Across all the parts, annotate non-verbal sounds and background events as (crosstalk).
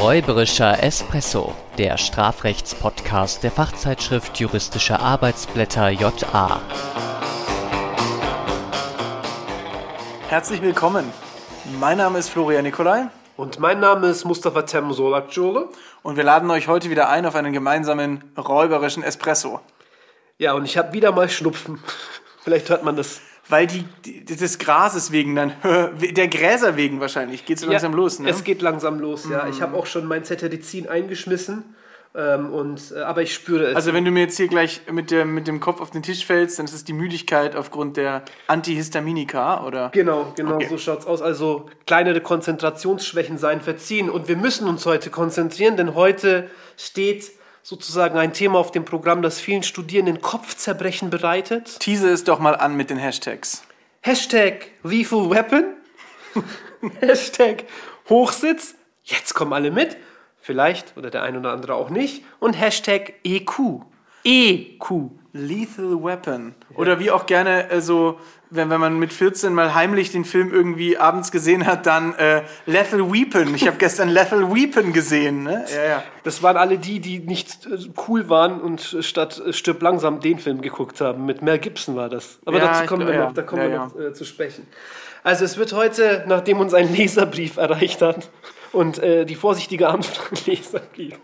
Räuberischer Espresso, der Strafrechtspodcast der Fachzeitschrift Juristische Arbeitsblätter JA. Herzlich willkommen. Mein Name ist Florian Nikolai. Und mein Name ist Mustafa Tem Solakjole. Und wir laden euch heute wieder ein auf einen gemeinsamen räuberischen Espresso. Ja, und ich habe wieder mal Schnupfen. (laughs) Vielleicht hört man das. Weil die, die des Grases wegen dann, (laughs) der Gräser wegen wahrscheinlich, geht es so langsam ja, los, ne? Es geht langsam los, ja. Ich habe auch schon mein Cetirizin eingeschmissen. Ähm, und, äh, aber ich spüre es. Also wenn du mir jetzt hier gleich mit, der, mit dem Kopf auf den Tisch fällst, dann ist es die Müdigkeit aufgrund der Antihistaminika, oder? Genau, genau, Okay. so schaut's aus. Also kleinere Konzentrationsschwächen seien verziehen. Und wir müssen uns heute konzentrieren, denn heute steht sozusagen ein Thema auf dem Programm, das vielen Studierenden Kopfzerbrechen bereitet. Tease es doch mal an mit den Hashtags. Hashtag Lethal Weapon. (laughs) Hashtag Hochsitz. Jetzt kommen alle mit. Vielleicht oder der ein oder andere auch nicht. Und Hashtag EQ. EQ. Lethal Weapon. Oder wie auch gerne äh, so, wenn, wenn man mit 14 mal heimlich den Film irgendwie abends gesehen hat, dann äh, Lethal Weapon. Ich habe (laughs) gestern Lethal Weapon gesehen. Ne? Ja, ja. Das waren alle die, die nicht äh, cool waren und äh, statt äh, Stirb langsam den Film geguckt haben. Mit Mel Gibson war das. Aber Ja, dazu kommen glaub, wir noch, da kommen wir noch äh, zu sprechen. Also es wird heute, nachdem uns ein Leserbrief erreicht hat und die vorsichtige Anfrage Leserbrief.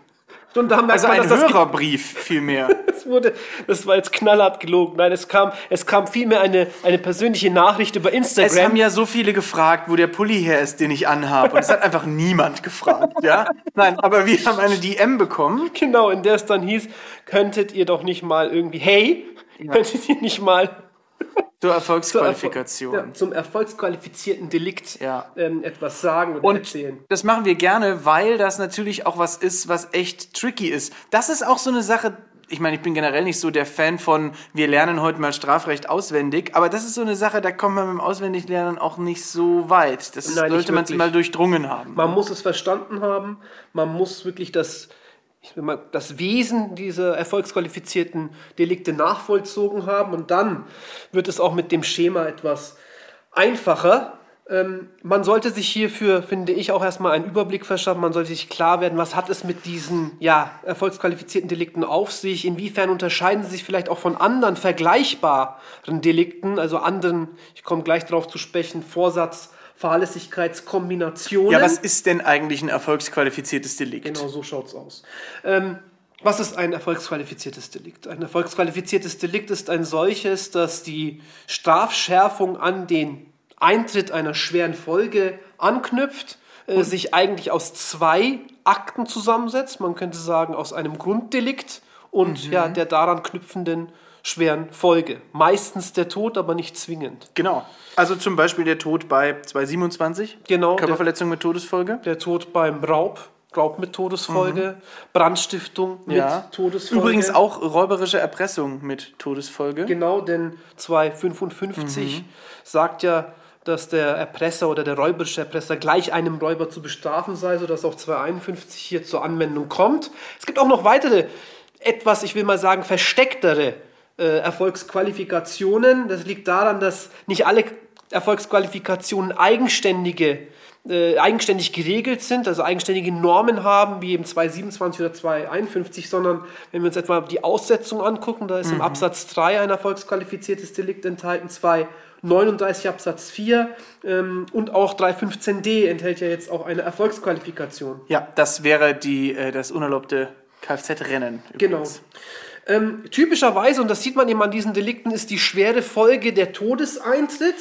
Und da merkt Also man, ein dass das Hörerbrief vielmehr. (laughs) Es wurde, das war jetzt knallhart gelogen. Nein, es kam, es kam vielmehr eine, eine persönliche Nachricht über Instagram. Es haben ja so viele gefragt, wo der Pulli her ist, den ich anhabe. Und es hat einfach niemand gefragt, ja? Nein, aber wir haben eine DM bekommen. genau, in der es dann hieß, könntet ihr doch nicht mal irgendwie, hey, könntet ihr nicht mal Zur zur Erfolgsqualifikation. Erfol- ja, zum erfolgsqualifizierten Delikt Ja. ähm, etwas sagen und, Und erzählen. das machen wir gerne, weil das natürlich auch was ist, was echt tricky ist. Das ist auch so eine Sache, ich meine, ich bin generell nicht so der Fan von, wir lernen heute mal Strafrecht auswendig, aber das ist so eine Sache, da kommt man mit dem Auswendiglernen auch nicht so weit. Das Nein, sollte man wirklich. mal durchdrungen haben. Man muss es verstanden haben, man muss wirklich das, ich will mal, das Wesen dieser erfolgsqualifizierten Delikte nachvollzogen haben und dann wird es auch mit dem Schema etwas einfacher. Ähm, man sollte sich hierfür, finde ich, auch erstmal einen Überblick verschaffen. Man sollte sich klar werden, was hat es mit diesen ja, erfolgsqualifizierten Delikten auf sich? Inwiefern unterscheiden sie sich vielleicht auch von anderen vergleichbaren Delikten, also anderen, ich komme gleich darauf zu sprechen, Vorsatz, Fahrlässigkeitskombinationen. Ja, was ist denn eigentlich ein erfolgsqualifiziertes Delikt? Genau so schaut's aus. Ähm, was ist ein erfolgsqualifiziertes Delikt? Ein erfolgsqualifiziertes Delikt ist ein solches, das die Strafschärfung an den Eintritt einer schweren Folge anknüpft, äh, sich eigentlich aus zwei Akten zusammensetzt. Man könnte sagen, aus einem Grunddelikt und ja, der daran knüpfenden schweren Folge. Meistens der Tod, aber nicht zwingend. Genau. Also zum Beispiel der Tod bei 227. Genau, der- Körperverletzung mit Todesfolge. Der Tod beim Raub, Raub mit Todesfolge, Brandstiftung mit Ja. Todesfolge. Übrigens auch räuberische Erpressung mit Todesfolge. Genau, denn 255 sagt ja, dass der Erpresser oder der räuberische Erpresser gleich einem Räuber zu bestrafen sei, sodass auch 251 hier zur Anwendung kommt. Es gibt auch noch weitere, etwas, ich will mal sagen, verstecktere äh, Erfolgsqualifikationen. Das liegt daran, dass nicht alle Erfolgsqualifikationen eigenständige äh, eigenständig geregelt sind, also eigenständige Normen haben, wie eben 227 oder 251, sondern wenn wir uns etwa die Aussetzung angucken, da ist im Absatz 3 ein erfolgsqualifiziertes Delikt enthalten, 239 Absatz 4 ähm, und auch 315d enthält ja jetzt auch eine Erfolgsqualifikation. Ja, das wäre die, äh, das unerlaubte Kfz-Rennen. Genau. Ähm, typischerweise, und das sieht man eben an diesen Delikten, ist die schwere Folge der Todeseintritt.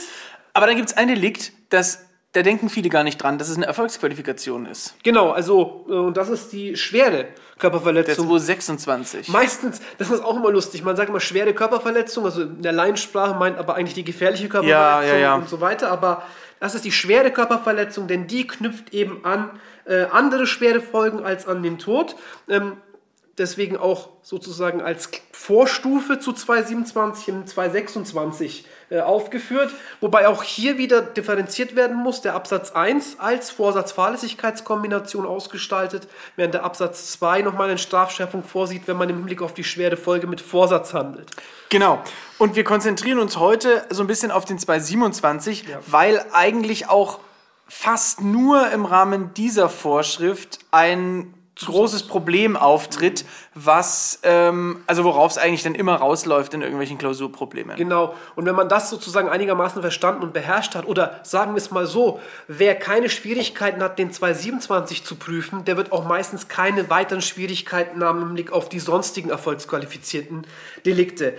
Aber dann gibt es ein Delikt, das, da denken viele gar nicht dran, dass es eine Erfolgsqualifikation ist. Genau, also, äh, und das ist die schwere Körperverletzung. 226. Meistens, das ist auch immer lustig, man sagt immer schwere Körperverletzung, also in der Laiensprache meint aber eigentlich die gefährliche Körperverletzung Ja, ja, ja. und so weiter, aber das ist die schwere Körperverletzung, denn die knüpft eben an äh, andere schwere Folgen als an den Tod. Ähm, deswegen auch sozusagen als Vorstufe zu 227 und 226 äh, aufgeführt, wobei auch hier wieder differenziert werden muss, der Absatz 1 als Vorsatz-Fahrlässigkeitskombination ausgestaltet, während der Absatz 2 nochmal eine Strafschärfung vorsieht, wenn man im Hinblick auf die schwere Folge mit Vorsatz handelt. Genau. Und wir konzentrieren uns heute so ein bisschen auf den 227, weil eigentlich auch fast nur im Rahmen dieser Vorschrift ein großes Problem auftritt, was, ähm, also worauf es eigentlich dann immer rausläuft in irgendwelchen Klausurproblemen. Genau. Und wenn man das sozusagen einigermaßen verstanden und beherrscht hat, oder sagen wir es mal so, wer keine Schwierigkeiten hat, den 227 zu prüfen, der wird auch meistens keine weiteren Schwierigkeiten haben im Blick auf die sonstigen erfolgsqualifizierten Delikte.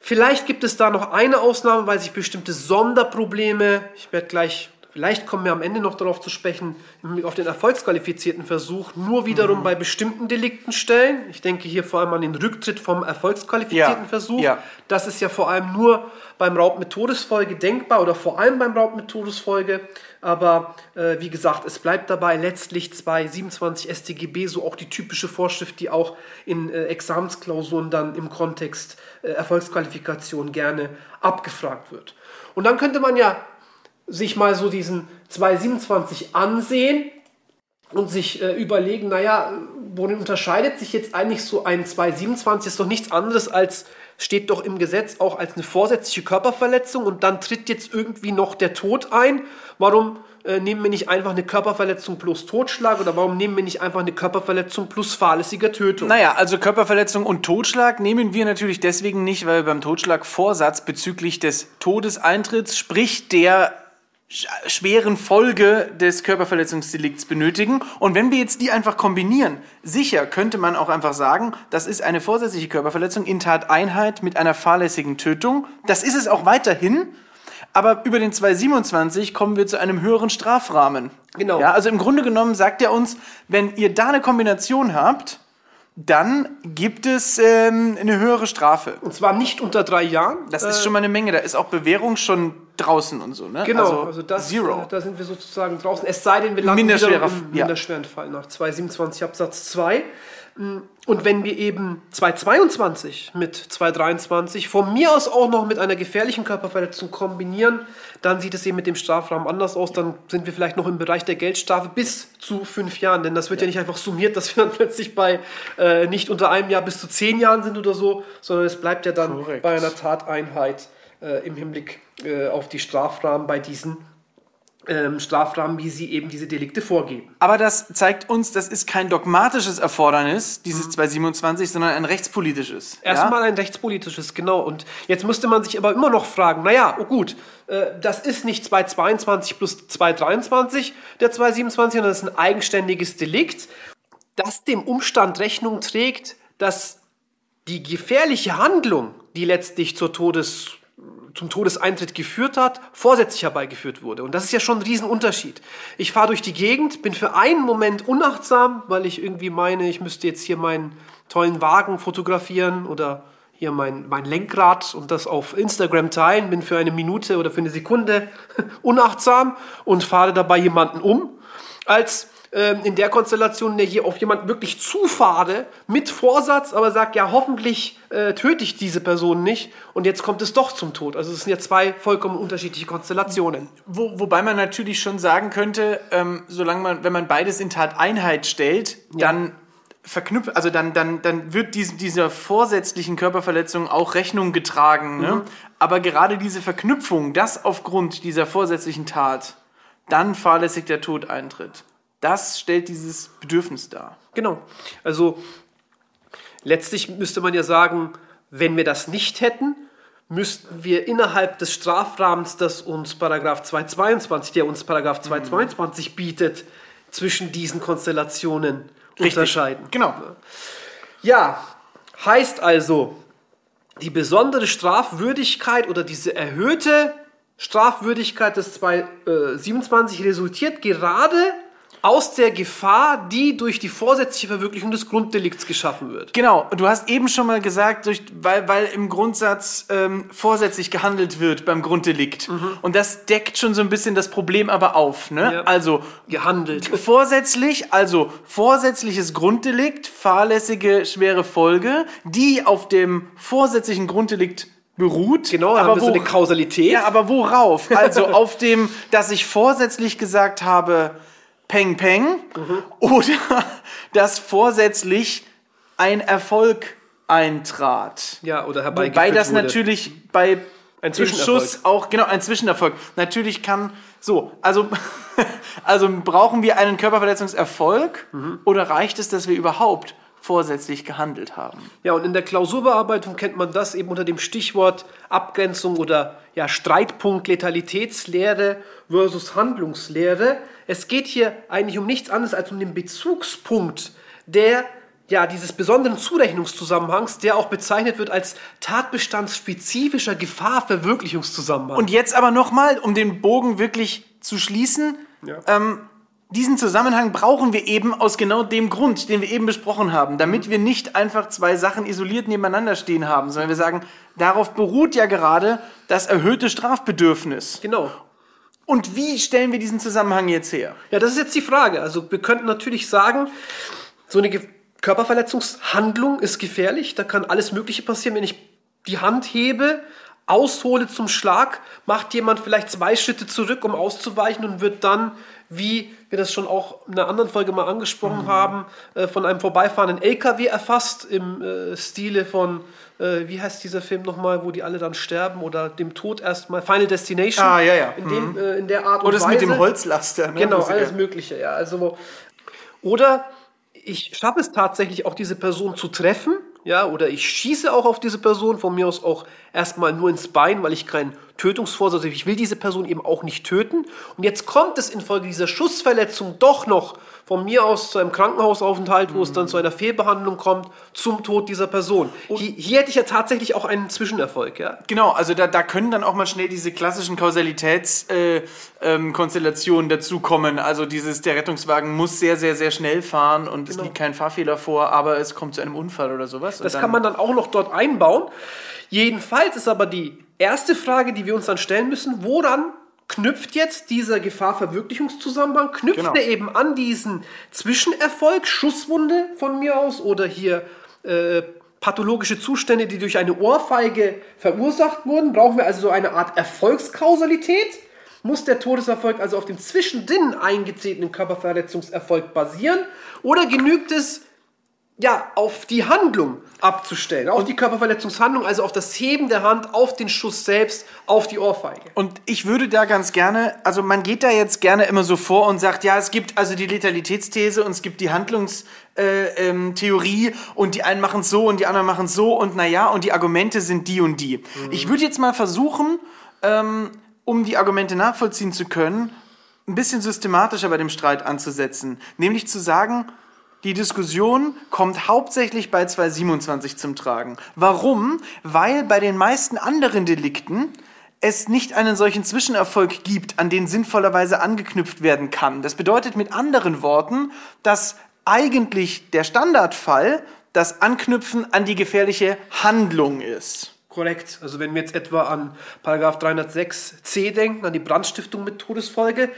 Vielleicht gibt es da noch eine Ausnahme, weil sich bestimmte Sonderprobleme, ich werde gleich Vielleicht kommen wir am Ende noch darauf zu sprechen, auf den erfolgsqualifizierten Versuch, nur wiederum mhm. bei bestimmten Delikten stellen. Ich denke hier vor allem an den Rücktritt vom erfolgsqualifizierten Ja, Versuch. ja. Das ist ja vor allem nur beim Raub mit Todesfolge denkbar oder vor allem beim Raub mit Todesfolge. Aber äh, wie gesagt, es bleibt dabei letztlich 227 StGB, so auch die typische Vorschrift, die auch in äh, Examensklausuren dann im Kontext äh, Erfolgsqualifikation gerne abgefragt wird. Und dann könnte man ja sich mal so diesen 227 ansehen und sich äh, überlegen, naja, worin unterscheidet sich jetzt eigentlich so ein 227? Ist doch nichts anderes als, steht doch im Gesetz auch als eine vorsätzliche Körperverletzung und dann tritt jetzt irgendwie noch der Tod ein. Warum äh, nehmen wir nicht einfach eine Körperverletzung plus Totschlag oder warum nehmen wir nicht einfach eine Körperverletzung plus fahrlässige Tötung? Naja, also Körperverletzung und Totschlag nehmen wir natürlich deswegen nicht, weil beim Totschlag Vorsatz bezüglich des Todeseintritts, sprich der schweren Folge des Körperverletzungsdelikts benötigen. Und wenn wir jetzt die einfach kombinieren, sicher könnte man auch einfach sagen, das ist eine vorsätzliche Körperverletzung in Tateinheit mit einer fahrlässigen Tötung. Das ist es auch weiterhin. Aber über den 227 kommen wir zu einem höheren Strafrahmen. Genau. Ja, also im Grunde genommen sagt er uns, wenn ihr da eine Kombination habt, dann gibt es ähm, eine höhere Strafe. Und zwar nicht unter drei Jahren. Das ist schon mal eine Menge. Da ist auch Bewährung schon draußen und so. Ne? Genau, also, das, Zero. äh, da sind wir sozusagen draußen. Es sei denn, wir landen wieder im ja. minderschweren Fall nach 227 Absatz 2. Mm, Und wenn wir eben 222 mit 223 von mir aus auch noch mit einer gefährlichen Körperverletzung kombinieren, dann sieht es eben mit dem Strafrahmen anders aus. Dann sind wir vielleicht noch im Bereich der Geldstrafe bis zu fünf Jahren. Denn das wird ja, nicht einfach summiert, dass wir dann plötzlich bei äh, nicht unter einem Jahr bis zu zehn Jahren sind oder so, sondern es bleibt ja dann Korrekt. bei einer Tateinheit äh, im Hinblick äh, auf die Strafrahmen bei diesen ähm, Strafrahmen, wie sie eben diese Delikte vorgeben. Aber das zeigt uns, das ist kein dogmatisches Erfordernis, dieses Mhm. 227, sondern ein rechtspolitisches. Erstmal ein rechtspolitisches, genau. Und jetzt müsste man sich aber immer noch fragen, naja, oh gut, äh, das ist nicht 222 plus 223, der 227, sondern das ist ein eigenständiges Delikt, das dem Umstand Rechnung trägt, dass die gefährliche Handlung, die letztlich zur Todes, zum Todeseintritt geführt hat, vorsätzlich herbeigeführt wurde. Und das ist ja schon ein Riesenunterschied. Ich fahre durch die Gegend, bin für einen Moment unachtsam, weil ich irgendwie meine, ich müsste jetzt hier meinen tollen Wagen fotografieren oder hier mein, mein Lenkrad und das auf Instagram teilen, bin für eine Minute oder für eine Sekunde (laughs) unachtsam und fahre dabei jemanden um, als ähm, in der Konstellation, in der hier auf jemanden wirklich zufahre, mit Vorsatz, aber sagt, ja, hoffentlich äh, töte ich diese Person nicht und jetzt kommt es doch zum Tod. Also es sind ja zwei vollkommen unterschiedliche Konstellationen. Wo, wobei man natürlich schon sagen könnte, ähm, solange man, wenn man beides in Tateinheit stellt, dann verknüpft, also dann, dann, dann wird dies, dieser vorsätzlichen Körperverletzung auch Rechnung getragen. Ne? Aber gerade diese Verknüpfung, dass aufgrund dieser vorsätzlichen Tat dann fahrlässig der Tod eintritt, das stellt dieses Bedürfnis dar. Genau. Also letztlich müsste man ja sagen, wenn wir das nicht hätten, müssten wir innerhalb des Strafrahmens, das uns Paragraph 222, der uns Paragraph 222 bietet, zwischen diesen Konstellationen unterscheiden. Genau. Ja, heißt also, die besondere Strafwürdigkeit oder diese erhöhte Strafwürdigkeit des 227 resultiert gerade aus der Gefahr, die durch die vorsätzliche Verwirklichung des Grunddelikts geschaffen wird. Genau, du hast eben schon mal gesagt, durch, weil, weil im Grundsatz ähm, vorsätzlich gehandelt wird beim Grunddelikt. Und das deckt schon so ein bisschen das Problem aber auf. Ne? Ja. Also Gehandelt. (laughs) vorsätzlich, also vorsätzliches Grunddelikt, fahrlässige schwere Folge, die auf dem vorsätzlichen Grunddelikt beruht. Genau, da haben wir so wo- eine Kausalität. Ja, aber worauf? Also (laughs) auf dem, dass ich vorsätzlich gesagt habe, Peng Peng, Mhm. oder (laughs) dass vorsätzlich ein Erfolg eintrat. Ja, oder Wobei herbeigeführt das wurde. natürlich bei Ein. Schuss auch, genau, ein Zwischenerfolg. Natürlich kann So, also, (laughs) also brauchen wir einen Körperverletzungserfolg oder reicht es, dass wir überhaupt vorsätzlich gehandelt haben? Ja, und in der Klausurbearbeitung kennt man das eben unter dem Stichwort Abgrenzung oder ja, Streitpunkt Letalitätslehre versus Handlungslehre. Es geht hier eigentlich um nichts anderes als um den Bezugspunkt der ja, dieses besonderen Zurechnungszusammenhangs, der auch bezeichnet wird als tatbestandsspezifischer Gefahrverwirklichungszusammenhang. Und jetzt aber nochmal, um den Bogen wirklich zu schließen, Ja. ähm, diesen Zusammenhang brauchen wir eben aus genau dem Grund, den wir eben besprochen haben, damit wir nicht einfach zwei Sachen isoliert nebeneinander stehen haben, sondern wir sagen, darauf beruht ja gerade das erhöhte Strafbedürfnis. genau. Und wie stellen wir diesen Zusammenhang jetzt her? Ja, das ist jetzt die Frage. Also wir könnten natürlich sagen, so eine Ge Körperverletzungshandlung ist gefährlich. Da kann alles Mögliche passieren. Wenn ich die Hand hebe, aushole zum Schlag, macht jemand vielleicht zwei Schritte zurück, um auszuweichen und wird dann, wie wir das schon auch in einer anderen Folge mal angesprochen haben, äh, von einem vorbeifahrenden LKW erfasst im äh, Stile von, äh, wie heißt dieser Film nochmal, wo die alle dann sterben oder dem Tod erstmal, Final Destination. Ah, ja, ja. In, dem, äh, in der Art und Oder das Weise. mit dem Holzlaster. Ne? Genau, alles Mögliche, ja. Also, oder ich schaffe es tatsächlich auch, diese Person zu treffen, ja, oder ich schieße auch auf diese Person, von mir aus auch erstmal nur ins Bein, weil ich keinen Tötungsvorsatz. Ich will diese Person eben auch nicht töten. Und jetzt kommt es infolge dieser Schussverletzung doch noch von mir aus zu einem Krankenhausaufenthalt, wo es dann zu einer Fehlbehandlung kommt, zum Tod dieser Person. Hier, hier hätte ich ja tatsächlich auch einen Zwischenerfolg, ja. Genau, also da, da können dann auch mal schnell diese klassischen Kausalitätskonstellationen äh, ähm, dazukommen. Also dieses, der Rettungswagen muss sehr, sehr, sehr schnell fahren und es liegt kein Fahrfehler vor, aber es kommt zu einem Unfall oder sowas. Das kann man dann auch noch dort einbauen. Jedenfalls ist aber die erste Frage, die wir uns dann stellen müssen, woran knüpft jetzt dieser Gefahrverwirklichungszusammenhang? Knüpft Genau. er eben an diesen Zwischenerfolg, Schusswunde von mir aus oder hier äh, pathologische Zustände, die durch eine Ohrfeige verursacht wurden? Brauchen wir also so eine Art Erfolgskausalität? Muss der Todeserfolg also auf dem zwischendrin eingetretenen Körperverletzungserfolg basieren? Oder genügt es, ja, auf die Handlung abzustellen, auf die Körperverletzungshandlung, also auf das Heben der Hand, auf den Schuss selbst, auf die Ohrfeige. Und ich würde da ganz gerne, also man geht da jetzt gerne immer so vor und sagt, ja, es gibt also die Letalitätsthese und es gibt die Handlungstheorie äh, ähm, und die einen machen es so und die anderen machen es so und naja, und die Argumente sind die und die. Ich würde jetzt mal versuchen, ähm, um die Argumente nachvollziehen zu können, ein bisschen systematischer bei dem Streit anzusetzen. Nämlich zu sagen, die Diskussion kommt hauptsächlich bei 227 zum Tragen. Warum? Weil bei den meisten anderen Delikten es nicht einen solchen Zwischenerfolg gibt, an den sinnvollerweise angeknüpft werden kann. Das bedeutet mit anderen Worten, dass eigentlich der Standardfall das Anknüpfen an die gefährliche Handlung ist. Korrekt. Also wenn wir jetzt etwa an Paragraph 306c denken, an die Brandstiftung mit Todesfolge,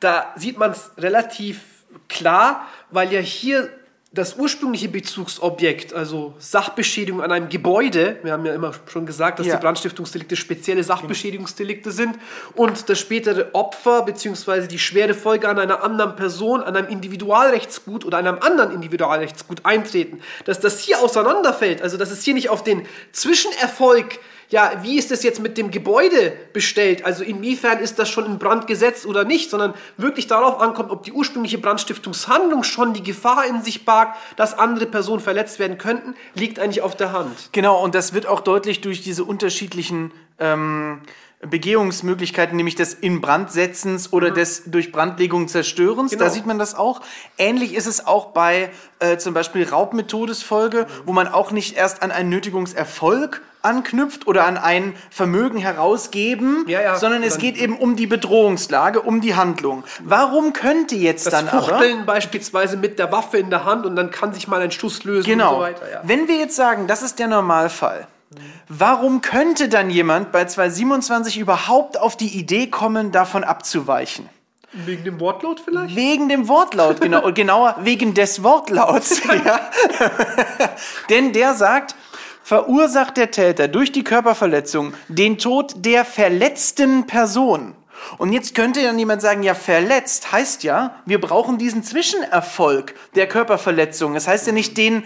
da sieht man es relativ klar, weil ja hier das ursprüngliche Bezugsobjekt, also Sachbeschädigung an einem Gebäude, wir haben ja immer schon gesagt, dass Ja. die Brandstiftungsdelikte spezielle Sachbeschädigungsdelikte sind und das spätere Opfer bzw. die schwere Folge an einer anderen Person, an einem Individualrechtsgut oder einem anderen Individualrechtsgut eintreten, dass das hier auseinanderfällt, also dass es hier nicht auf den Zwischenerfolg ja, wie ist es jetzt mit dem Gebäude bestellt? Also inwiefern ist das schon in Brand gesetzt oder nicht, sondern wirklich darauf ankommt, ob die ursprüngliche Brandstiftungshandlung schon die Gefahr in sich barg, dass andere Personen verletzt werden könnten, liegt eigentlich auf der Hand. Genau, und das wird auch deutlich durch diese unterschiedlichen ähm, Begehungsmöglichkeiten, nämlich des Inbrandsetzens oder des durch Brandlegung Zerstörens. Genau. Da sieht man das auch. Ähnlich ist es auch bei äh, zum Beispiel Raub mit Todesfolge, wo man auch nicht erst an einen Nötigungserfolg anknüpft oder an ein Vermögen herausgeben, Ja, ja. sondern es geht eben um die Bedrohungslage, um die Handlung. Warum könnte jetzt Das dann aber... Fuchteln beispielsweise mit der Waffe in der Hand und dann kann sich mal ein Schuss lösen Genau. und so weiter. Ja. Wenn wir jetzt sagen, das ist der Normalfall, warum könnte dann jemand bei 227 überhaupt auf die Idee kommen, davon abzuweichen? Wegen dem Wortlaut vielleicht? Wegen dem Wortlaut, genau, und (laughs) genauer wegen des Wortlauts. (laughs) Denn der sagt, verursacht der Täter durch die Körperverletzung den Tod der verletzten Person. Und jetzt könnte dann jemand sagen, ja, verletzt heißt ja, wir brauchen diesen Zwischenerfolg der Körperverletzung. Das heißt ja nicht den,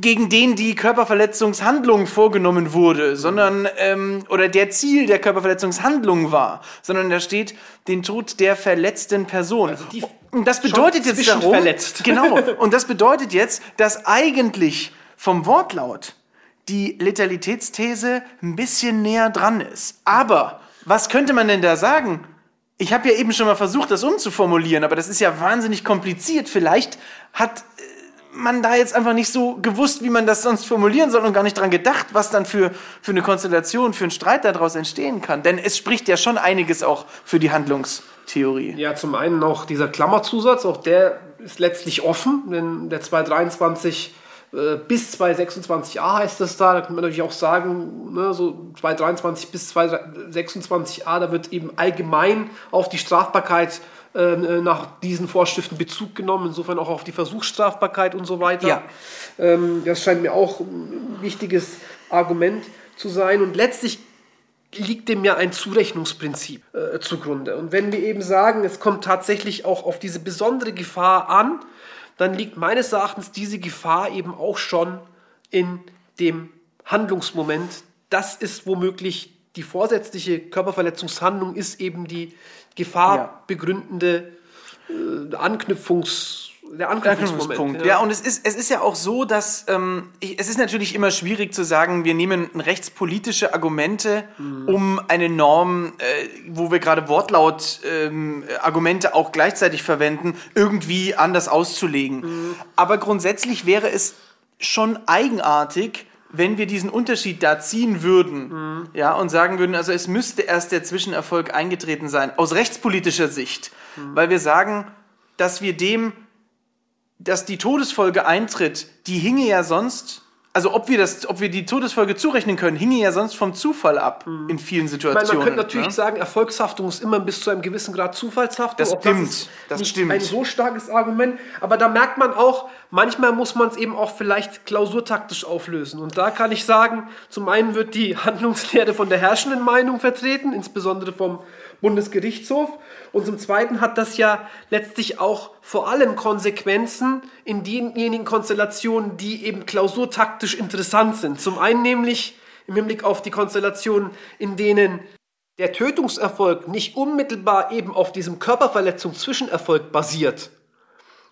gegen den die Körperverletzungshandlung vorgenommen wurde, sondern ähm, oder der Ziel der Körperverletzungshandlung war, sondern da steht den Tod der verletzten Person. Also und das bedeutet jetzt darum, verletzt. genau. (laughs) Und das bedeutet jetzt, dass eigentlich vom Wortlaut die Letalitätsthese ein bisschen näher dran ist. Aber was könnte man denn da sagen? Ich habe ja eben schon mal versucht, das umzuformulieren, aber das ist ja wahnsinnig kompliziert. Vielleicht hat äh, man da jetzt einfach nicht so gewusst, wie man das sonst formulieren soll und gar nicht dran gedacht, was dann für, für eine Konstellation, für einen Streit daraus entstehen kann. Denn es spricht ja schon einiges auch für die Handlungstheorie. Ja, zum einen auch dieser Klammerzusatz, auch der ist letztlich offen, denn der 223 äh, bis 226a heißt das da, da kann man natürlich auch sagen, ne, so 223 bis 226a, da wird eben allgemein auf die Strafbarkeit äh, nach diesen Vorschriften Bezug genommen, insofern auch auf die Versuchsstrafbarkeit und so weiter. Ja. Ähm, das scheint mir auch ein wichtiges Argument zu sein und letztlich liegt dem ja ein Zurechnungsprinzip äh, zugrunde. Und wenn wir eben sagen, es kommt tatsächlich auch auf diese besondere Gefahr an, dann liegt meines Erachtens diese Gefahr eben auch schon in dem Handlungsmoment. Das ist womöglich die vorsätzliche Körperverletzungshandlung, ist eben die gefahrbegründende äh, Anknüpfungs der Anknüpfungspunkt. Anknüpfungspunkt. Ja. und es ist, es ist ja auch so, dass ähm, es ist natürlich immer schwierig zu sagen, wir nehmen rechtspolitische Argumente, mhm. um eine Norm, äh, wo wir gerade Wortlaut ähm, Argumente auch gleichzeitig verwenden, irgendwie anders auszulegen. Mhm. Aber grundsätzlich wäre es schon eigenartig, wenn wir diesen Unterschied da ziehen würden, mhm. ja, und sagen würden, also es müsste erst der Zwischenerfolg eingetreten sein, aus rechtspolitischer Sicht, mhm. weil wir sagen, dass wir dem dass die Todesfolge eintritt, die hinge ja sonst, also ob wir, das, ob wir die Todesfolge zurechnen können, hinge ja sonst vom Zufall ab mhm. in vielen Situationen. Meine, man könnte natürlich ne? sagen, Erfolgshaftung ist immer bis zu einem gewissen Grad Zufallshaftung. Das stimmt, das, das nicht stimmt. Ein so starkes Argument, aber da merkt man auch, manchmal muss man es eben auch vielleicht klausurtaktisch auflösen. Und da kann ich sagen, zum einen wird die (laughs) Handlungslehre von der herrschenden Meinung vertreten, insbesondere vom Bundesgerichtshof. Und zum Zweiten hat das ja letztlich auch vor allem Konsequenzen in denjenigen Konstellationen, die eben klausurtaktisch interessant sind. Zum einen nämlich im Hinblick auf die Konstellationen, in denen der Tötungserfolg nicht unmittelbar eben auf diesem Körperverletzung-Zwischenerfolg basiert.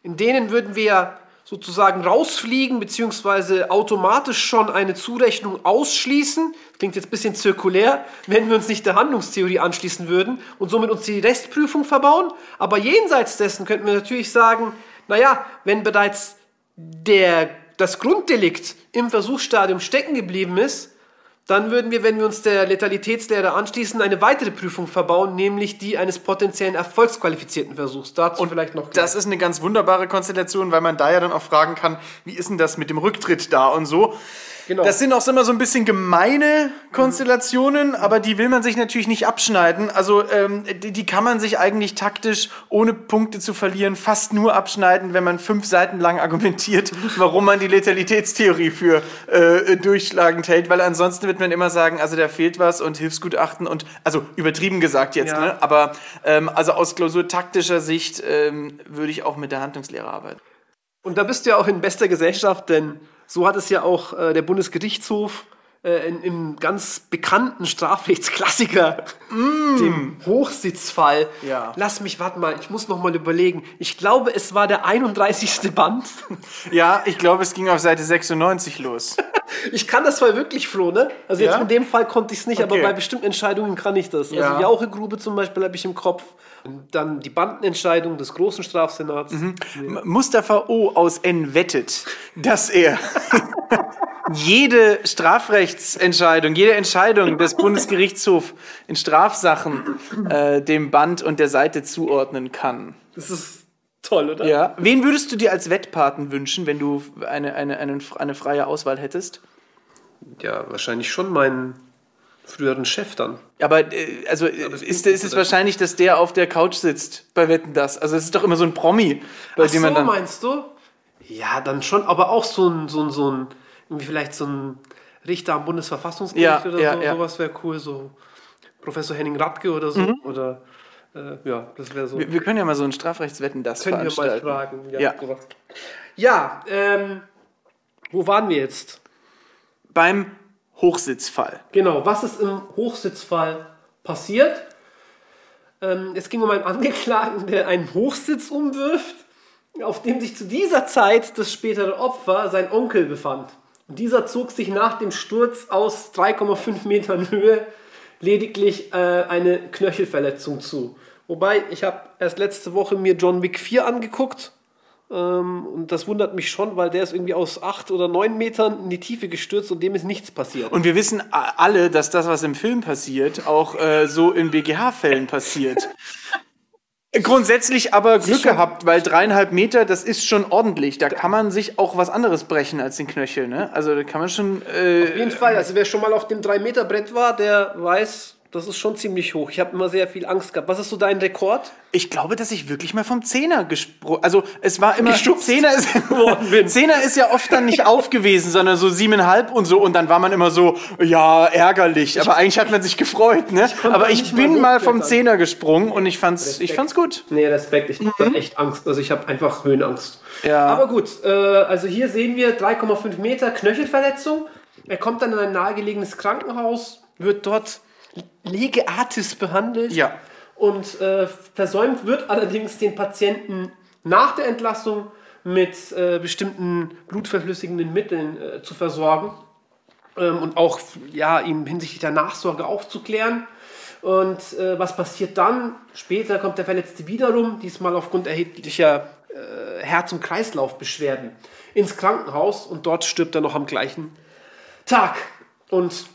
In denen würden wir sozusagen rausfliegen, beziehungsweise automatisch schon eine Zurechnung ausschließen. Klingt jetzt ein bisschen zirkulär, wenn wir uns nicht der Handlungstheorie anschließen würden und somit uns die Restprüfung verbauen. Aber jenseits dessen könnten wir natürlich sagen, naja, wenn bereits der, das Grunddelikt im Versuchsstadium stecken geblieben ist, dann würden wir, wenn wir uns der Letalitätslehre anschließen, eine weitere Prüfung verbauen, nämlich die eines potenziellen erfolgsqualifizierten Versuchs. Dazu Und vielleicht noch. Gleich. Das ist eine ganz wunderbare Konstellation, weil man da ja dann auch fragen kann, wie ist denn das mit dem Rücktritt da und so. Genau. Das sind auch immer so ein bisschen gemeine Konstellationen, mhm. aber die will man sich natürlich nicht abschneiden. Also ähm, die, die, kann man sich eigentlich taktisch, ohne Punkte zu verlieren, fast nur abschneiden, wenn man fünf Seiten lang argumentiert, (laughs) warum man die Letalitätstheorie für äh, durchschlagend hält. Weil ansonsten wird man immer sagen, also da fehlt was und Hilfsgutachten und, also übertrieben gesagt jetzt, ja. ne? aber ähm, also aus klausurtaktischer Sicht ähm, würde ich auch mit der Handlungslehre arbeiten. Und da bist du ja auch in bester Gesellschaft, denn so hat es ja auch äh, der Bundesgerichtshof äh, in, im ganz bekannten Strafrechtsklassiker, mm. dem Hochsitzfall. Ja. Lass mich, warte mal, ich muss noch mal überlegen. Ich glaube, es war der 31. Band. (laughs) Ja, ich glaube, es ging auf Seite 96 los. (laughs) ich kann das Fall wirklich, Flo, ne? Also ja? jetzt in dem Fall konnte ich es nicht, okay. aber bei bestimmten Entscheidungen kann ich das. Also ja. Also Jauchegrube zum Beispiel habe ich im Kopf. Dann die Bandenentscheidung des großen Strafsenats. Mhm. Ja. Mustafa O. aus N wettet, dass er (laughs) jede Strafrechtsentscheidung, jede Entscheidung des Bundesgerichtshofs in Strafsachen äh, dem Band und der Seite zuordnen kann. Das ist toll, oder? Ja. Wen würdest du dir als Wettpaten wünschen, wenn du eine, eine, eine, eine freie Auswahl hättest? Ja, wahrscheinlich schon meinen früheren Chef dann. Aber äh, also Aber ist, ist es wahrscheinlich, dass der auf der Couch sitzt bei Wetten das? Also es ist doch immer so ein Promi, bei Ach dem man so, dann meinst du? Ja, dann schon, aber auch so ein so ein so ein irgendwie vielleicht so ein Richter am Bundesverfassungsgericht ja, oder ja, so, ja. sowas wäre cool, so Professor Henning Radke oder so mhm. oder äh, ja, das wäre so. Wir, wir, können ja mal so ein Strafrechtswetten das können veranstalten. wir mal fragen. Ja, ja. ja ähm, Wo waren wir jetzt? Beim Hochsitzfall. Genau, was ist im Hochsitzfall passiert? Ähm, es ging um einen Angeklagten, der einen Hochsitz umwirft, auf dem sich zu dieser Zeit das spätere Opfer, sein Onkel, befand. Und dieser zog sich nach dem Sturz aus 3,5 Metern Höhe lediglich äh, eine Knöchelverletzung zu. Wobei, ich habe erst letzte Woche mir John Wick 4 angeguckt. Ähm, und das wundert mich schon, weil der ist irgendwie aus 8 oder 9 Metern in die Tiefe gestürzt und dem ist nichts passiert. Und wir wissen alle, dass das, was im Film passiert, auch äh, so in BGH-Fällen passiert. (laughs) Grundsätzlich aber Glück gehabt, weil dreieinhalb Meter, das ist schon ordentlich. Da kann man sich auch was anderes brechen als den Knöchel, ne? Also da kann man schon. Äh, Auf jeden Fall, also wer schon mal auf dem 3-Meter-Brett war, der weiß, das ist schon ziemlich hoch. Ich habe immer sehr viel Angst gehabt. Was ist so dein Rekord? Ich glaube, dass ich wirklich mal vom Zehner gesprungen. Also es war immer Geschubst (laughs) Zehner ist (laughs) Zehner ist ja oft dann nicht (laughs) auf gewesen, sondern so siebeneinhalb und so und dann war man immer so ja ärgerlich. Aber eigentlich hat man sich gefreut, ne? konnte Aber ich nicht mal bin mal vom. Zehner gesprungen und ich fand's, ich fand's gut. Nee, Respekt. Ich habe echt Angst. Also ich habe einfach Höhenangst. Ja. Aber gut, äh, also hier sehen wir 3,5 Meter Knöchelverletzung. Er kommt dann in ein nahegelegenes Krankenhaus, wird dort lege artis behandelt. Ja. Und äh, versäumt wird allerdings den Patienten nach der Entlassung mit äh, bestimmten blutverflüssigenden Mitteln äh, zu versorgen ähm, und auch ja, ihm hinsichtlich der Nachsorge aufzuklären. Und äh, was passiert dann? Später kommt der Verletzte wiederum, diesmal aufgrund erheblicher äh, Herz- und Kreislaufbeschwerden, ins Krankenhaus und dort stirbt er noch am gleichen Tag. Und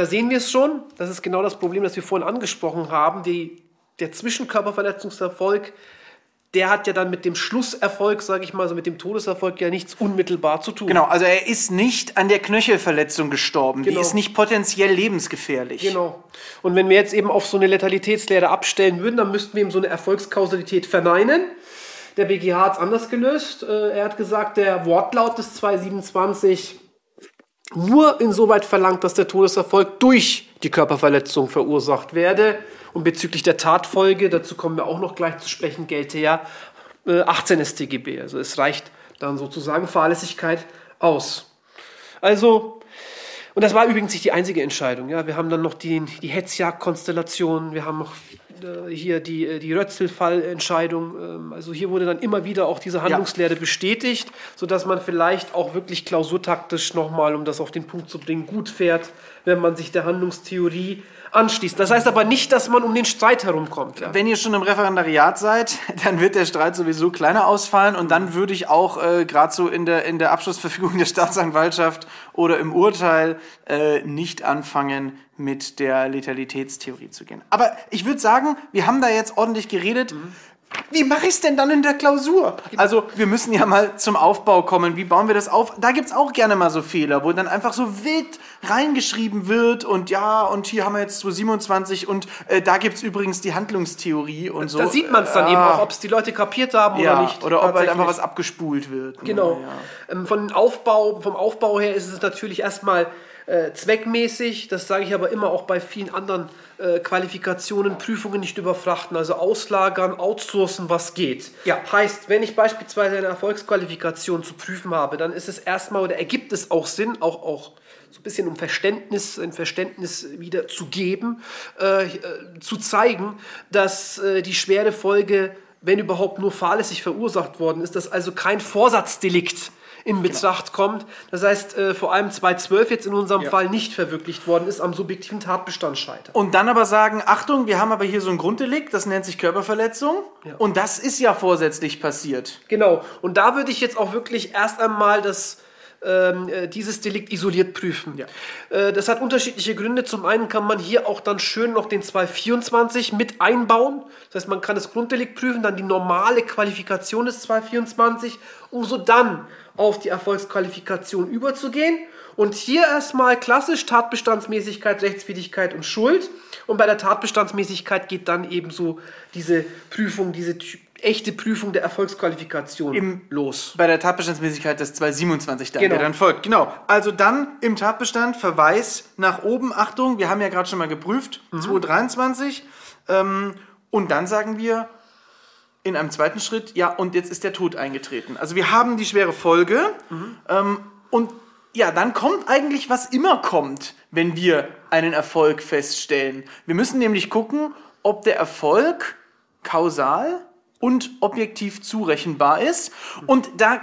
da sehen wir es schon. Das ist genau das Problem, das wir vorhin angesprochen haben. Die, der Zwischenkörperverletzungserfolg, der hat ja dann mit dem Schlusserfolg, sage ich mal, so mit dem Todeserfolg ja nichts unmittelbar zu tun. Genau, also er ist nicht an der Knöchelverletzung gestorben. Genau. Die ist nicht potenziell lebensgefährlich. Genau. Und wenn wir jetzt eben auf so eine Letalitätslehre abstellen würden, dann müssten wir eben so eine Erfolgskausalität verneinen. Der BGH hat es anders gelöst. Äh, Er hat gesagt, der Wortlaut des 227 nur insoweit verlangt, dass der Todeserfolg durch die Körperverletzung verursacht werde. Und bezüglich der Tatfolge, dazu kommen wir auch noch gleich zu sprechen, gelte ja äh, 18 StGB. Also es reicht dann sozusagen Fahrlässigkeit aus. Also, und das war übrigens nicht die einzige Entscheidung. Ja, wir haben dann noch die, die Hetzjagd-Konstellation, wir haben noch äh, hier die, äh, die Rötzel-Fall-Entscheidung. Ähm, also hier wurde dann immer wieder auch diese Handlungslehre bestätigt, sodass man vielleicht auch wirklich klausurtaktisch nochmal, um das auf den Punkt zu bringen, gut fährt, wenn man sich der Handlungstheorie anschließt. Das heißt aber nicht, dass man um den Streit herumkommt. Ja. Wenn ihr schon im Referendariat seid, (laughs) dann wird der Streit sowieso kleiner ausfallen und dann würde ich auch äh, gerade so in der, in der Abschlussverfügung (laughs) der Staatsanwaltschaft oder im Urteil äh, nicht anfangen, mit der Letalitätstheorie zu gehen. Aber ich würde sagen, wir haben da jetzt ordentlich geredet. Wie mache ich es denn dann in der Klausur? Also, wir müssen ja mal zum Aufbau kommen. Wie bauen wir das auf? Da gibt's auch gerne mal so Fehler, wo dann einfach so wild reingeschrieben wird und ja, und hier haben wir jetzt 227 und äh, da gibt's übrigens die Handlungstheorie und so. Da sieht man es dann Ah, eben auch, ob es die Leute kapiert haben ja, oder nicht. Oder ob halt einfach was abgespult wird. ne? Genau. Ja. Ähm, von Aufbau, vom Aufbau her ist es natürlich erstmal äh, zweckmäßig. Das sage ich aber immer auch bei vielen anderen äh, Qualifikationen, Prüfungen nicht überfrachten, also auslagern, outsourcen, was geht. Ja. Heißt, wenn ich beispielsweise eine Erfolgsqualifikation zu prüfen habe, dann ist es erstmal oder ergibt es auch Sinn, auch, auch so ein bisschen um Verständnis, ein Verständnis wieder zu geben, äh, äh, zu zeigen, dass äh, die schwere Folge, wenn überhaupt nur fahrlässig verursacht worden ist, dass also kein Vorsatzdelikt in Betracht kommt. Das heißt, äh, vor allem 212 jetzt in unserem Fall nicht verwirklicht worden ist, am subjektiven Tatbestand scheitert. Und dann aber sagen, Achtung, wir haben aber hier so ein Grunddelikt, das nennt sich Körperverletzung. Und das ist ja vorsätzlich passiert. Genau. Und da würde ich jetzt auch wirklich erst einmal das, ähm, äh, dieses Delikt isoliert prüfen. Ja. Äh, das hat unterschiedliche Gründe. Zum einen kann man hier auch dann schön noch den 224 mit einbauen. Das heißt, man kann das Grunddelikt prüfen, dann die normale Qualifikation des 224, um so dann auf die Erfolgsqualifikation überzugehen. Und hier erstmal klassisch Tatbestandsmäßigkeit, Rechtswidrigkeit und Schuld. Und bei der Tatbestandsmäßigkeit geht dann eben so diese Prüfung, diese echte Prüfung der Erfolgsqualifikation Im- los. Bei der Tatbestandsmäßigkeit des 227 dann, Genau. der dann folgt. Genau. Also dann im Tatbestand Verweis nach oben. Achtung, wir haben ja gerade schon mal geprüft. 223. Ähm, und dann sagen wir, in einem zweiten Schritt, ja, und jetzt ist der Tod eingetreten. Also wir haben die schwere Folge ähm, und ja, dann kommt eigentlich, was immer kommt, wenn wir einen Erfolg feststellen. Wir müssen nämlich gucken, ob der Erfolg kausal und objektiv zurechenbar ist. Und da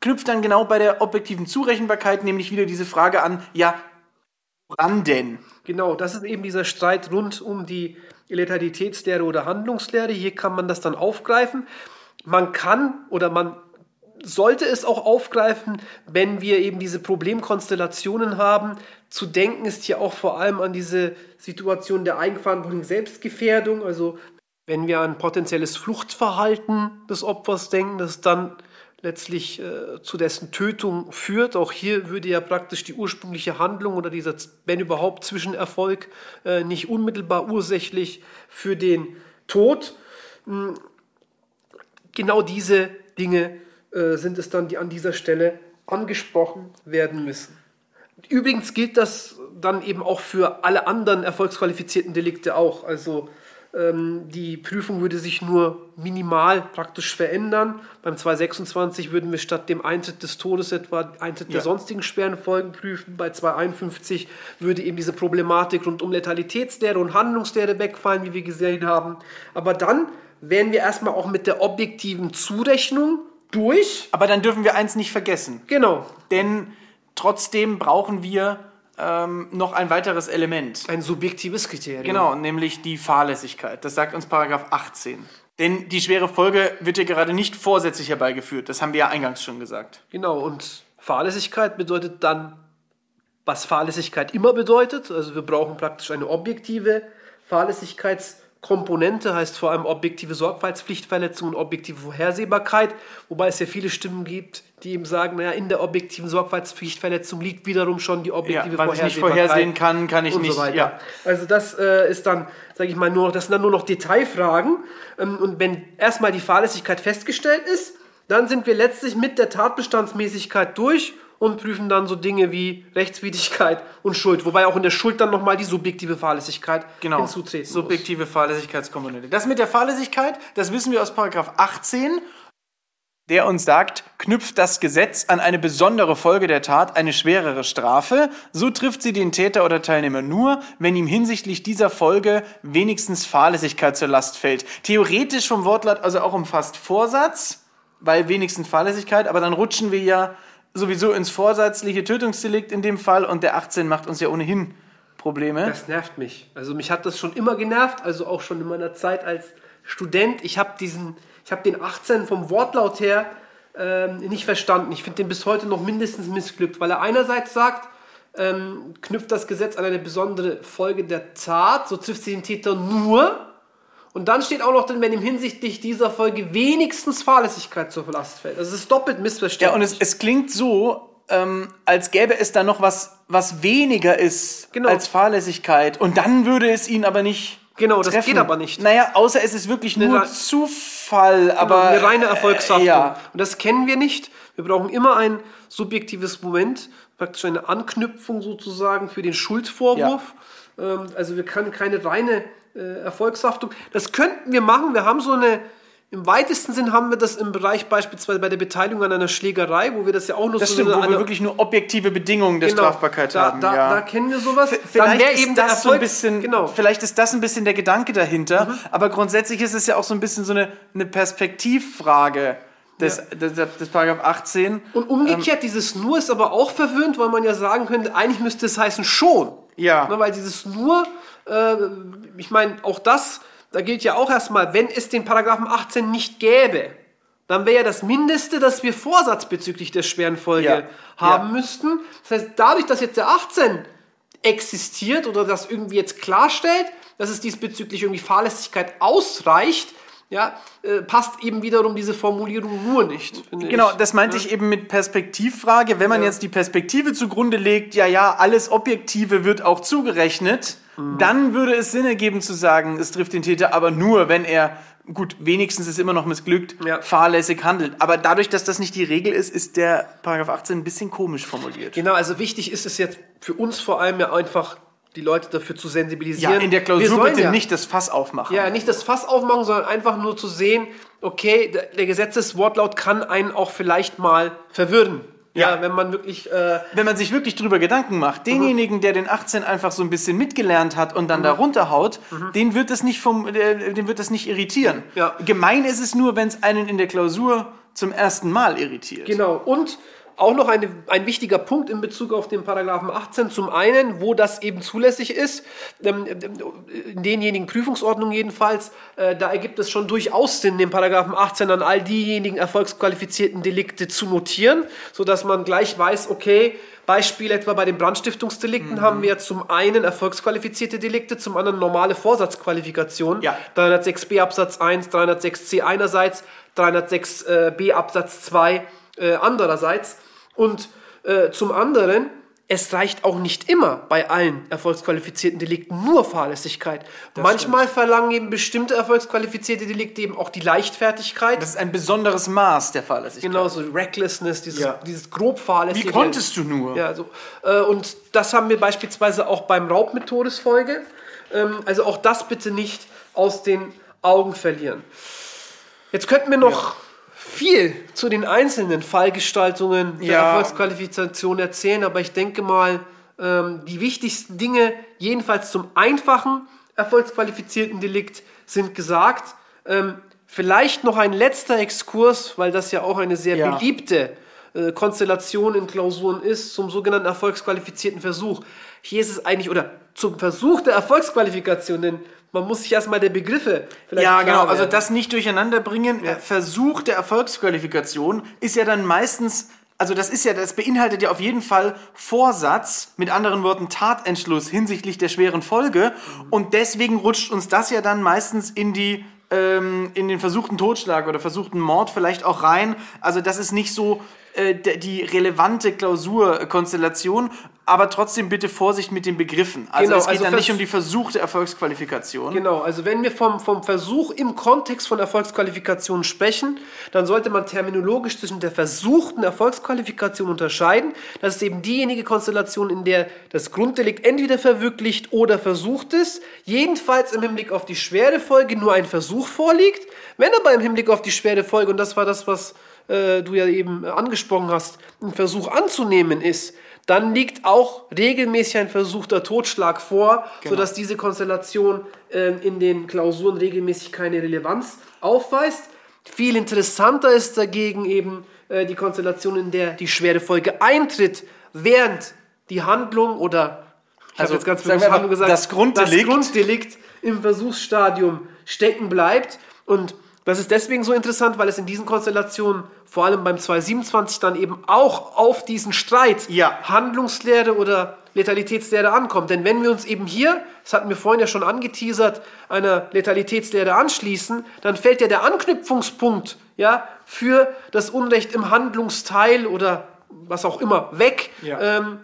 knüpft dann genau bei der objektiven Zurechenbarkeit nämlich wieder diese Frage an, ja, woran denn? Genau, das ist eben dieser Streit rund um die Letalitätslehre oder Handlungslehre. Hier kann man das dann aufgreifen. Man kann oder man sollte es auch aufgreifen, wenn wir eben diese Problemkonstellationen haben. Zu denken ist hier auch vor allem an diese Situation der eigenverantwortlichen Selbstgefährdung. Also wenn wir an potenzielles Fluchtverhalten des Opfers denken, das dann letztlich äh, zu dessen Tötung führt. Auch hier würde ja praktisch die ursprüngliche Handlung oder dieser, wenn überhaupt, Zwischenerfolg äh, nicht unmittelbar ursächlich für den Tod. Hm, Genau diese Dinge äh, sind es dann, die an dieser Stelle angesprochen werden müssen. Übrigens gilt das dann eben auch für alle anderen erfolgsqualifizierten Delikte auch. Also die Prüfung würde sich nur minimal praktisch verändern. Beim 226 würden wir statt dem Eintritt des Todes etwa Eintritt der Ja. sonstigen schweren Folgen prüfen. Bei 251 würde eben diese Problematik rund um Letalitätslehre und Handlungslehre wegfallen, wie wir gesehen haben. Aber dann wären wir erstmal auch mit der objektiven Zurechnung durch. Aber dann dürfen wir eins nicht vergessen. Genau, Denn trotzdem brauchen wir ähm, noch ein weiteres Element. ein subjektives Kriterium. Genau, nämlich die Fahrlässigkeit. Das sagt uns Paragraph 18. Denn die schwere Folge wird hier gerade nicht vorsätzlich herbeigeführt. Das haben wir ja eingangs schon gesagt. Genau, und Fahrlässigkeit bedeutet dann, was Fahrlässigkeit immer bedeutet. Also wir brauchen praktisch eine objektive Fahrlässigkeitskomponente, heißt vor allem objektive Sorgfaltspflichtverletzung und objektive Vorhersehbarkeit, wobei es ja viele Stimmen gibt, die eben sagen, naja, in der objektiven Sorgfaltspflichtverletzung liegt wiederum schon die objektive Ja, was ich nicht Vorhersehbarkeit vorhersehen kann, kann ich nicht. So ja. Also das äh, ist dann, sage ich mal, nur, das sind dann nur noch Detailfragen. Ähm, und wenn erstmal die Fahrlässigkeit festgestellt ist, dann sind wir letztlich mit der Tatbestandsmäßigkeit durch und prüfen dann so Dinge wie Rechtswidrigkeit und Schuld. Wobei auch in der Schuld dann nochmal die subjektive Fahrlässigkeit Genau, hinzutreten muss. subjektive Fahrlässigkeitskomponente. Das mit der Fahrlässigkeit, das wissen wir aus Paragraph 18, der uns sagt, knüpft das Gesetz an eine besondere Folge der Tat eine schwerere Strafe, so trifft sie den Täter oder Teilnehmer nur, wenn ihm hinsichtlich dieser Folge wenigstens Fahrlässigkeit zur Last fällt. Theoretisch vom Wortlaut also auch umfasst Vorsatz, weil wenigstens Fahrlässigkeit, aber dann rutschen wir ja sowieso ins vorsätzliche Tötungsdelikt in dem Fall und der 18 macht uns ja ohnehin Probleme. Das nervt mich. Also mich hat das schon immer genervt, also auch schon in meiner Zeit als Student. Ich habe diesen, ich habe den 18 vom Wortlaut her ähm, nicht verstanden. Ich finde den bis heute noch mindestens missglückt, weil er einerseits sagt, ähm, knüpft das Gesetz an eine besondere Folge der Tat, so trifft sie den Täter nur. Und dann steht auch noch drin, wenn ihm hinsichtlich dieser Folge wenigstens Fahrlässigkeit zur Last fällt. Also es ist doppelt missverständlich. Ja, und es, es klingt so, ähm, als gäbe es da noch was, was weniger ist Genau. als Fahrlässigkeit. Und dann würde es ihn aber nicht. Genau, das treffen. geht aber nicht. Naja, außer es ist wirklich nur rei- Zufall, aber. eine reine Erfolgshaftung. Äh, ja. Und das kennen wir nicht. Wir brauchen immer ein subjektives Moment, praktisch eine Anknüpfung sozusagen für den Schuldvorwurf. Ähm, also wir können keine reine äh, Erfolgshaftung. Das könnten wir machen. Wir haben so eine, im weitesten Sinn haben wir das im Bereich beispielsweise bei der Beteiligung an einer Schlägerei, wo wir das ja auch nur Das so stimmt, wo eine, wir wirklich nur objektive Bedingungen der Genau. Strafbarkeit da, haben. Da, ja. da kennen wir sowas. Dann Vielleicht wäre ist eben das so ein Erfolg. bisschen, genau. vielleicht ist das ein bisschen der Gedanke dahinter, Mhm. aber grundsätzlich ist es ja auch so ein bisschen so eine, eine Perspektivfrage des, des, des Paragraph 18. Und umgekehrt, dieses nur ist aber auch verwirrend, weil man ja sagen könnte, eigentlich müsste es heißen schon. Ja. Ne, weil dieses nur, äh, ich meine, auch das, da gilt ja auch erstmal, wenn es den Paragraphen 18 nicht gäbe, dann wäre ja das Mindeste, dass wir Vorsatz bezüglich der schweren Folge Ja. haben Ja. müssten. Das heißt, dadurch, dass jetzt der 18 existiert oder das irgendwie jetzt klarstellt, dass es diesbezüglich irgendwie Fahrlässigkeit ausreicht, ja, äh, passt eben wiederum diese Formulierung nur nicht. Genau, ich. das meinte ich eben mit Perspektivfrage. Wenn man jetzt die Perspektive zugrunde legt, ja, ja, alles Objektive wird auch zugerechnet, Mhm. dann würde es Sinn ergeben zu sagen, es trifft den Täter aber nur, wenn er, gut, wenigstens ist immer noch missglückt, Ja. fahrlässig handelt. Aber dadurch, dass das nicht die Regel ist, ist der Paragraph 18 ein bisschen komisch formuliert. Genau, also wichtig ist es jetzt für uns vor allem ja einfach, die Leute dafür zu sensibilisieren. Ja, in der Klausur bitte ja, nicht das Fass aufmachen. Ja, nicht das Fass aufmachen, sondern einfach nur zu sehen, okay, der, der Gesetzeswortlaut kann einen auch vielleicht mal verwirren. Ja, Ja. wenn man wirklich, äh, Wenn man sich wirklich drüber Gedanken macht, denjenigen, der den 18 einfach so ein bisschen mitgelernt hat und dann da runterhaut, den wird das nicht vom, äh, den wird das nicht irritieren. Ja. Gemein ist es nur, wenn es einen in der Klausur zum ersten Mal irritiert. Genau. Und auch noch eine, ein wichtiger Punkt in Bezug auf den Paragraphen 18. Zum einen, wo das eben zulässig ist, ähm, in denjenigen Prüfungsordnungen jedenfalls, äh, da ergibt es schon durchaus Sinn, den Paragraphen 18 an all diejenigen erfolgsqualifizierten Delikte zu notieren, sodass man gleich weiß, okay, Beispiel etwa bei den Brandstiftungsdelikten haben wir zum einen erfolgsqualifizierte Delikte, zum anderen normale Vorsatzqualifikationen. Ja. 306b Absatz 1, 306c einerseits, 306b Absatz 2 äh, andererseits. Und äh, zum anderen, es reicht auch nicht immer bei allen erfolgsqualifizierten Delikten nur Fahrlässigkeit. Manchmal verlangen eben bestimmte erfolgsqualifizierte Delikte eben auch die Leichtfertigkeit. Das ist ein besonderes Maß der Fahrlässigkeit. Genauso Recklessness, dieses, Ja. dieses grob fahrlässige. Wie konntest du nur? Ja, so. Äh, und das haben wir beispielsweise auch beim Raub mit Todesfolge. Ähm, also auch das bitte nicht aus den Augen verlieren. Jetzt könnten wir noch viel zu den einzelnen Fallgestaltungen der Ja. Erfolgsqualifikation erzählen, aber ich denke mal, ähm, die wichtigsten Dinge, jedenfalls zum einfachen erfolgsqualifizierten Delikt, sind gesagt. Ähm, vielleicht noch ein letzter Exkurs, weil das ja auch eine sehr Ja. beliebte äh, Konstellation in Klausuren ist, zum sogenannten erfolgsqualifizierten Versuch. Hier ist es eigentlich, oder zum Versuch der Erfolgsqualifikation, denn man muss sich erstmal der Begriffe vielleicht Ja, genau. Also werden. das nicht durcheinander bringen. äh, Versuch der Erfolgsqualifikation ist ja dann meistens, also das ist ja, das beinhaltet ja auf jeden Fall Vorsatz, mit anderen Worten Tatentschluss hinsichtlich der schweren Folge. Und deswegen rutscht uns das ja dann meistens in die ähm, in den versuchten Totschlag oder versuchten Mord vielleicht auch rein. Also das ist nicht so äh, die relevante Klausurkonstellation, aber trotzdem bitte Vorsicht mit den Begriffen. Also Genau, es geht also dann nicht um die versuchte Erfolgsqualifikation. Genau, also wenn wir vom, vom Versuch im Kontext von Erfolgsqualifikationen sprechen, dann sollte man terminologisch zwischen der versuchten Erfolgsqualifikation unterscheiden. Das ist eben diejenige Konstellation, in der das Grunddelikt entweder verwirklicht oder versucht ist. Jedenfalls im Hinblick auf die schwere Folge nur ein Versuch vorliegt. Wenn aber im Hinblick auf die schwere Folge, und das war das, was äh, du ja eben äh, angesprochen hast, ein Versuch anzunehmen ist, dann liegt auch regelmäßig ein versuchter Totschlag vor, sodass diese Konstellation äh, in den Klausuren regelmäßig keine Relevanz aufweist. Viel interessanter ist dagegen eben äh, die Konstellation, in der die schwere Folge eintritt, während die Handlung oder ich Also, jetzt ganz bewusst Handlung gesagt, das Grunddelikt. das Grunddelikt im Versuchsstadium stecken bleibt und das ist deswegen so interessant, weil es in diesen Konstellationen, vor allem beim 227, dann eben auch auf diesen Streit Ja. Handlungslehre oder Letalitätslehre ankommt. Denn wenn wir uns eben hier, das hatten wir vorhin ja schon angeteasert, einer Letalitätslehre anschließen, dann fällt ja der Anknüpfungspunkt ja, für das Unrecht im Handlungsteil oder was auch immer weg. Ja. Ähm,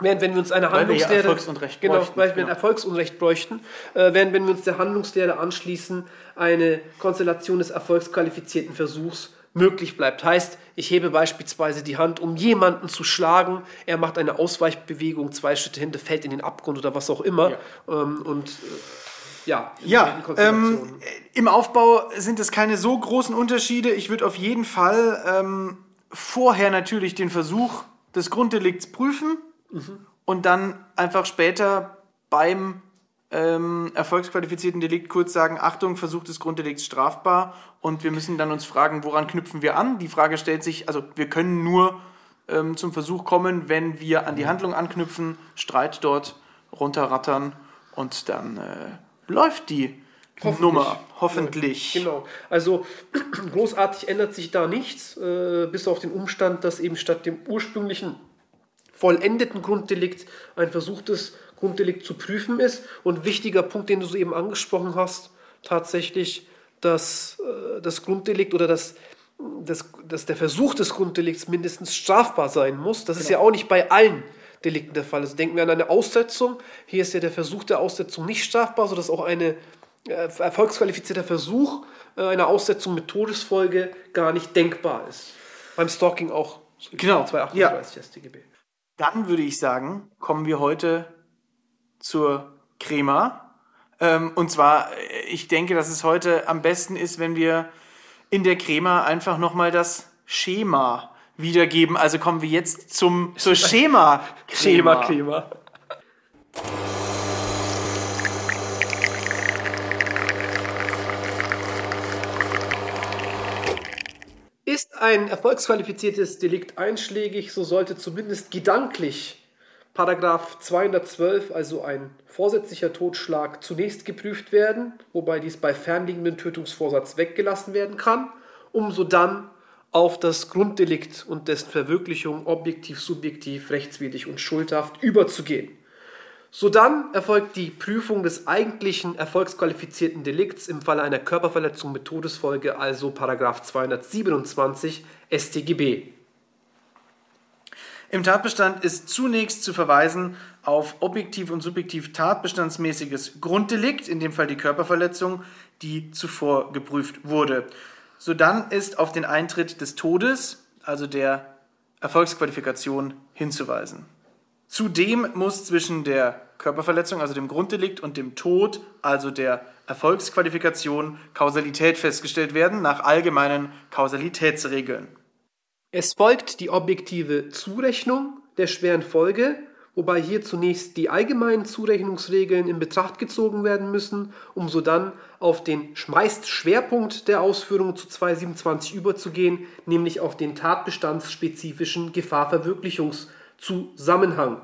Während wenn wir uns eine Weil wir ja Handlungslehre Erfolgsunrecht genau, bräuchten, weil wir ein genau. Erfolgsunrecht bräuchten, äh, während wenn wir uns der Handlungslehre anschließen, eine Konstellation des erfolgsqualifizierten Versuchs möglich bleibt. Heißt, ich hebe beispielsweise die Hand, um jemanden zu schlagen, er macht eine Ausweichbewegung, zwei Schritte hinter, fällt in den Abgrund oder was auch immer. Ähm, und äh, ja, in Ja, ähm, im Aufbau sind es keine so großen Unterschiede. Ich würde auf jeden Fall ähm, vorher natürlich den Versuch des Grunddelikts prüfen und dann einfach später beim ähm, erfolgsqualifizierten Delikt kurz sagen, Achtung, Versuch des Grunddelikts strafbar und wir müssen dann uns fragen, woran knüpfen wir an? Die Frage stellt sich, also wir können nur ähm, zum Versuch kommen, wenn wir an die Handlung anknüpfen, Streit dort runterrattern und dann äh, läuft die Nummer, hoffentlich. Genau. Also (clears throat) großartig ändert sich da nichts, äh, bis auf den Umstand, dass eben statt dem ursprünglichen vollendeten Grunddelikt ein versuchtes Grunddelikt zu prüfen ist. Und wichtiger Punkt, den du soeben angesprochen hast, tatsächlich, dass äh, das Grunddelikt oder das, das, dass der Versuch des Grunddelikts mindestens strafbar sein muss. Das ist ja auch nicht bei allen Delikten der Fall. Also denken wir an eine Aussetzung. Hier ist ja der Versuch der Aussetzung nicht strafbar, sodass auch eine äh, erfolgsqualifizierter Versuch äh, einer Aussetzung mit Todesfolge gar nicht denkbar ist. Beim Stalking auch. Genau, 238 StGB. Dann würde ich sagen, kommen wir heute zur Crema. Ähm, und zwar, äh, ich denke, dass es heute am besten ist, wenn wir in der Crema einfach nochmal das Schema wiedergeben. Also kommen wir jetzt zum, zur Schema. Schema, Ist ein erfolgsqualifiziertes Delikt einschlägig, so sollte zumindest gedanklich Paragraph 212, also ein vorsätzlicher Totschlag, zunächst geprüft werden, wobei dies bei fernliegendem Tötungsvorsatz weggelassen werden kann, um so dann auf das Grunddelikt und dessen Verwirklichung objektiv, subjektiv, rechtswidrig und schuldhaft überzugehen. Sodann erfolgt die Prüfung des eigentlichen erfolgsqualifizierten Delikts im Falle einer Körperverletzung mit Todesfolge, also Paragraph 227 StGB. Im Tatbestand ist zunächst zu verweisen auf objektiv und subjektiv tatbestandsmäßiges Grunddelikt, in dem Fall die Körperverletzung, die zuvor geprüft wurde. Sodann ist auf den Eintritt des Todes, also der Erfolgsqualifikation, hinzuweisen. Zudem muss zwischen der Körperverletzung, also dem Grunddelikt, und dem Tod, also der Erfolgsqualifikation, Kausalität festgestellt werden nach allgemeinen Kausalitätsregeln. Es folgt die objektive Zurechnung der schweren Folge, wobei hier zunächst die allgemeinen Zurechnungsregeln in Betracht gezogen werden müssen, um sodann auf den meist Schwerpunkt der Ausführung zu 227 überzugehen, nämlich auf den tatbestandsspezifischen Gefahrverwirklichungszusammenhang.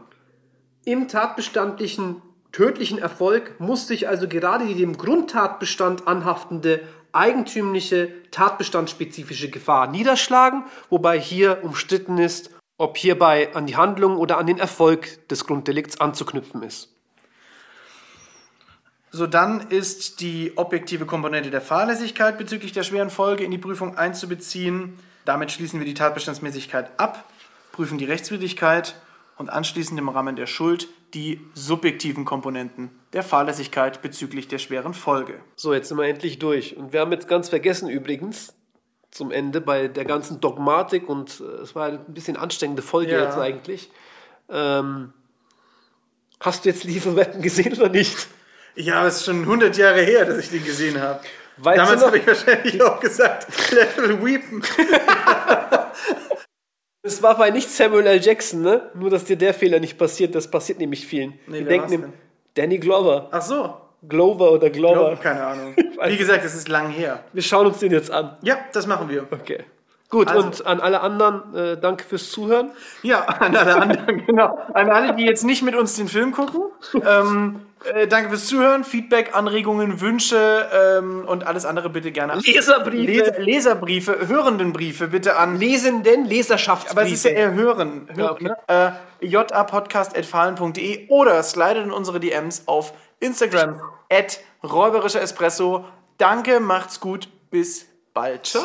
Im tatbestandlichen tödlichen Erfolg muss sich also gerade die dem Grundtatbestand anhaftende eigentümliche tatbestandspezifische Gefahr niederschlagen, wobei hier umstritten ist, ob hierbei an die Handlung oder an den Erfolg des Grunddelikts anzuknüpfen ist. Sodann ist die objektive Komponente der Fahrlässigkeit bezüglich der schweren Folge in die Prüfung einzubeziehen. Damit schließen wir die Tatbestandsmäßigkeit ab, prüfen die Rechtswidrigkeit und anschließend im Rahmen der Schuld die subjektiven Komponenten der Fahrlässigkeit bezüglich der schweren Folge. So, jetzt sind wir endlich durch. Und wir haben jetzt ganz vergessen übrigens, zum Ende bei der ganzen Dogmatik und äh, es war ein bisschen anstrengende Folge Ja. jetzt eigentlich. Ähm, hast du jetzt Liebe Wetten gesehen oder nicht? Ja, es ist schon 100 Jahre her, dass ich den gesehen habe. Weißt Damals habe ich wahrscheinlich auch gesagt, (laughs) Level Weepen. Es war bei nicht Samuel L. Jackson, ne? Nur, dass dir der Fehler nicht passiert. Das passiert nämlich vielen. Nee, Die denken, nämlich- Danny Glover. Ach so, Glover oder Glover. Glaub, keine Ahnung. (laughs) Wie gesagt, es ist lang her. Wir schauen uns den jetzt an. Ja, das machen wir. Okay. Gut, Also- und an alle anderen, äh, danke fürs Zuhören. Ja, (laughs) an alle anderen, genau. An alle, die jetzt nicht mit uns den Film gucken. Ähm, äh, danke fürs Zuhören. Feedback, Anregungen, Wünsche ähm, und alles andere bitte gerne. an- Leserbriefe. Leser, Leserbriefe, Hörendenbriefe bitte an. Lesenden Leserschaftsbriefe. Aber es ist ja eher hören. hören Ja, okay. äh, japodcast.fahlen.de oder slidet in unsere DMs auf Instagram at räuberischer Espresso. Danke, macht's gut, bis bald. Ciao.